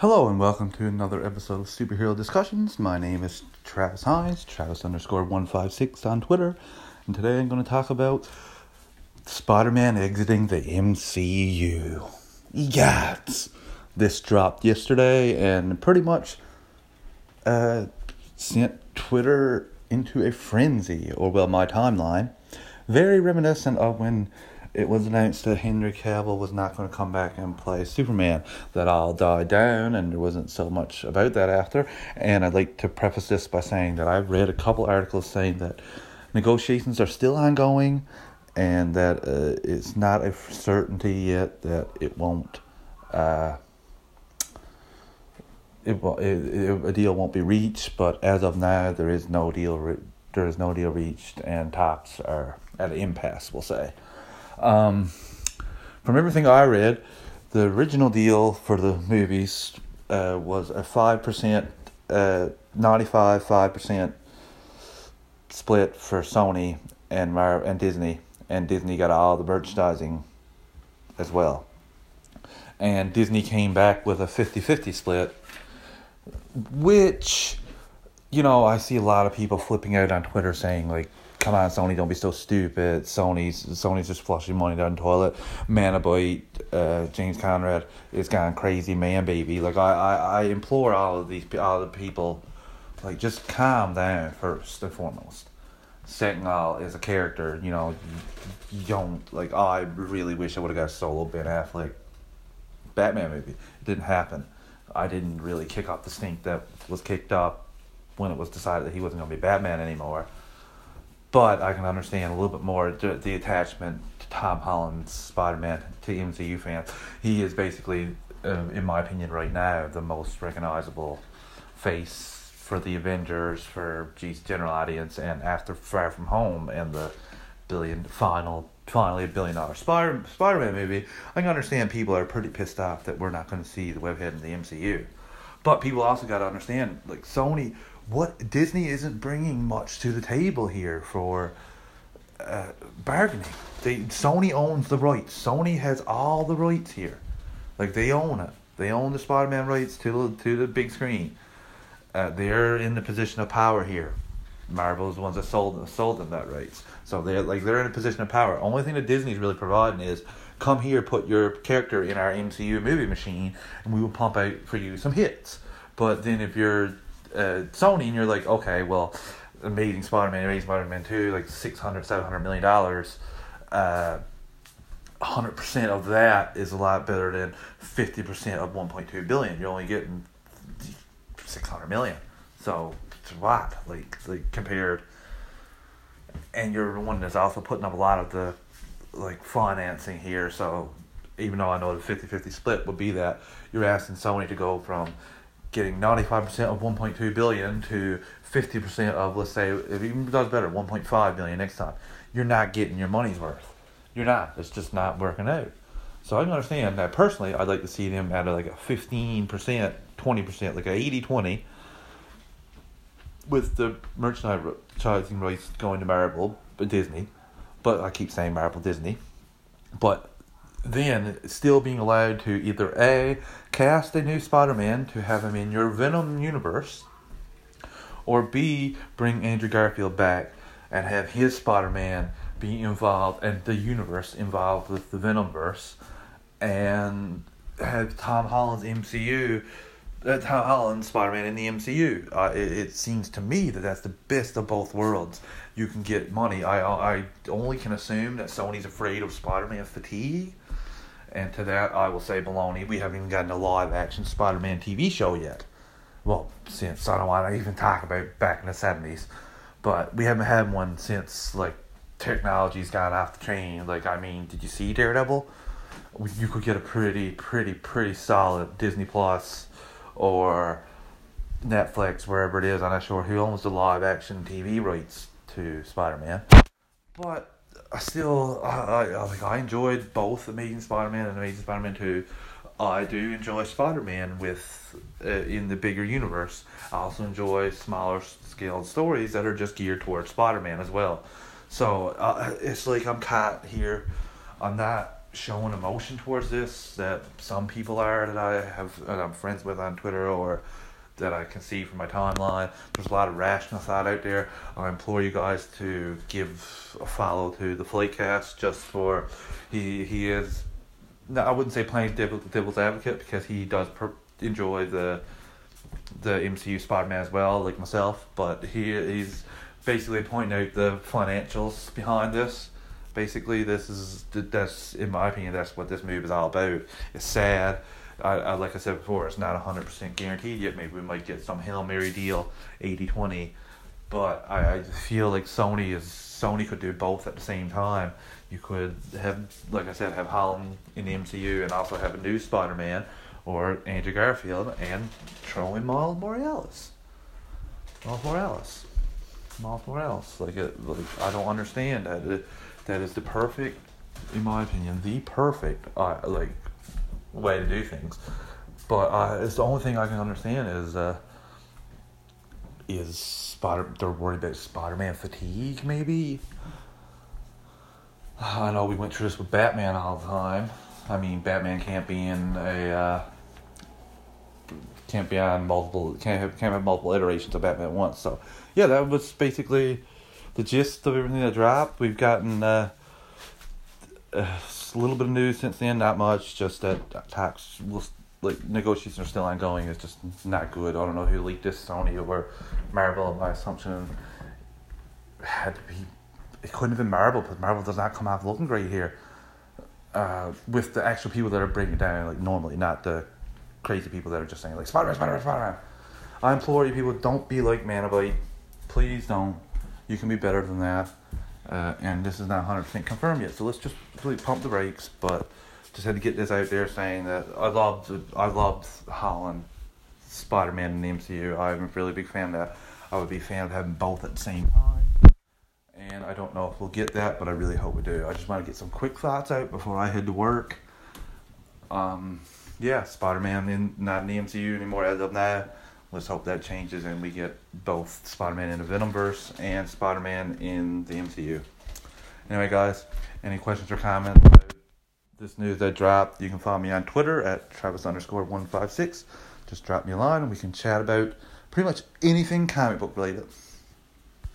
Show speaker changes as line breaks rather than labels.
Hello and welcome to another episode of Superhero Discussions. My name is Travis Hines, Travis underscore 156 on Twitter, and today I'm going to talk about Spider Man exiting the MCU. Yes! This dropped yesterday and pretty much uh, sent Twitter into a frenzy, or well, my timeline. Very reminiscent of when it was announced that Henry Cavill was not going to come back and play Superman. That all died down, and there wasn't so much about that after. And I'd like to preface this by saying that I've read a couple articles saying that negotiations are still ongoing, and that uh, it's not a certainty yet that it won't. Uh, it, it, a deal won't be reached, but as of now, there is no deal. Re- there is no deal reached, and talks are at an impasse. We'll say. Um, from everything I read, the original deal for the movies uh, was a 5%, uh, 95 5% split for Sony and, Mar- and Disney, and Disney got all the merchandising as well. And Disney came back with a 50 50 split, which, you know, I see a lot of people flipping out on Twitter saying, like, come on, Sony, don't be so stupid. Sony's Sony's just flushing money down the toilet. Manaboy, uh, James Conrad is gone crazy, man, baby. Like I, I, I implore all of these all the people, like just calm down first and foremost. Second, all is a character. You know, you don't like. Oh, I really wish I would have got a solo Ben Affleck Batman movie. It didn't happen. I didn't really kick off the stink that was kicked up when it was decided that he wasn't going to be Batman anymore but I can understand a little bit more the, the attachment to Tom Holland's Spider Man to MCU fans. He is basically, uh, in my opinion, right now, the most recognizable face for the Avengers, for G's general audience, and after Far From Home and the billion final finally a billion dollar Spider Spider Man movie, I can understand people are pretty pissed off that we're not going to see the webhead in the MCU. But people also got to understand, like Sony what Disney isn't bringing much to the table here for uh, bargaining. They Sony owns the rights. Sony has all the rights here, like they own it. They own the Spider-Man rights to the to the big screen. Uh, they're in the position of power here. Marvel's the ones that sold sold them that rights. So they're like they're in a position of power. Only thing that Disney's really providing is come here, put your character in our MCU movie machine, and we will pump out for you some hits. But then if you're uh, Sony, and you're like, okay, well, Amazing Spider-Man, Amazing Spider-Man Two, like 600 700 million dollars. Uh, 100% of that is a lot better than 50% of 1.2 billion. You're only getting 600 million. So it's a lot, like, like compared. And you're the one that's also putting up a lot of the like financing here. So even though I know the 50-50 split would be that, you're asking Sony to go from getting 95% of 1.2 billion to 50% of let's say if even does better 1.5 billion next time. You're not getting your money's worth. You're not. It's just not working out. So i can understand that. Personally i'd like to see them at like a 15% 20% like a 80 20 with the merchandising rights going to marvel but disney. But i keep saying marvel disney. But then still being allowed to either A, cast a new Spider Man to have him in your Venom universe, or B, bring Andrew Garfield back and have his Spider Man be involved and the universe involved with the Venomverse, and have Tom Holland's MCU. Uh, Tom Holland Spider Man in the MCU. Uh, it, it seems to me that that's the best of both worlds. You can get money. I I only can assume that Sony's afraid of Spider Man fatigue and to that, I will say baloney. We haven't even gotten a live action Spider Man TV show yet. Well, since I don't want to even talk about back in the 70s. But we haven't had one since, like, technology's gone off the chain. Like, I mean, did you see Daredevil? You could get a pretty, pretty, pretty solid Disney Plus or Netflix, wherever it is. I'm not sure who owns the live action TV rights to Spider Man. But I still I, I like I enjoyed both Amazing Spider-Man and Amazing Spider-Man Two. I do enjoy Spider-Man with uh, in the bigger universe. I also enjoy smaller scaled stories that are just geared towards Spider-Man as well. So uh, it's like I'm caught here. I'm not showing emotion towards this that some people are that I have that I'm friends with on Twitter or that I can see from my timeline. There's a lot of rational thought out there. I implore you guys to give a follow to the Flightcast just for he he is. No, I wouldn't say playing devil, devil's advocate because he does per, enjoy the the MCU Spider Man as well, like myself. But he he's basically pointing out the financials behind this. Basically, this is that's in my opinion that's what this movie is all about. It's sad I, I, like I said before, it's not 100% guaranteed yet. Maybe we might get some Hail Mary deal 80 20. But I, I feel like Sony is Sony could do both at the same time. You could have, like I said, have Holland in the MCU and also have a new Spider Man or Andrew Garfield and throw in Miles Morales. Miles Morales. Miles Morales. Like, it, like I don't understand that. that is the perfect, in my opinion, the perfect uh, like way to do things. But uh, it's the only thing I can understand is uh, is Spider. They're worried about Spider Man fatigue, maybe. I know we went through this with Batman all the time. I mean, Batman can't be in a uh, can't be on multiple can't have can't have multiple iterations of Batman once. So yeah, that was basically the gist of everything that dropped. We've gotten uh, uh a little bit of news since then, not much. Just that talks, like negotiations are still ongoing. It's just not good. I don't know who leaked this, Sony or Marvel. My assumption had to be. It couldn't have been Marvel because Marvel does not come off looking great here. Uh, with the actual people that are breaking it down, like normally, not the crazy people that are just saying like Spider Man, Spider Man, Spider Man. I implore you, people, don't be like Manabite. Please don't. You can be better than that. Uh, and this is not 100% confirmed yet, so let's just really pump the brakes. But just had to get this out there saying that I loved I loved Holland, Spider Man, in the MCU. I'm a really big fan of that. I would be a fan of having both at the same time. And I don't know if we'll get that, but I really hope we do. I just want to get some quick thoughts out before I head to work. Um, yeah, Spider Man in not in the MCU anymore as of now. Let's hope that changes and we get both Spider Man in the Venomverse and Spider Man in the MCU. Anyway, guys, any questions or comments this news that dropped? You can follow me on Twitter at Travis underscore 156. Just drop me a line and we can chat about pretty much anything comic book related.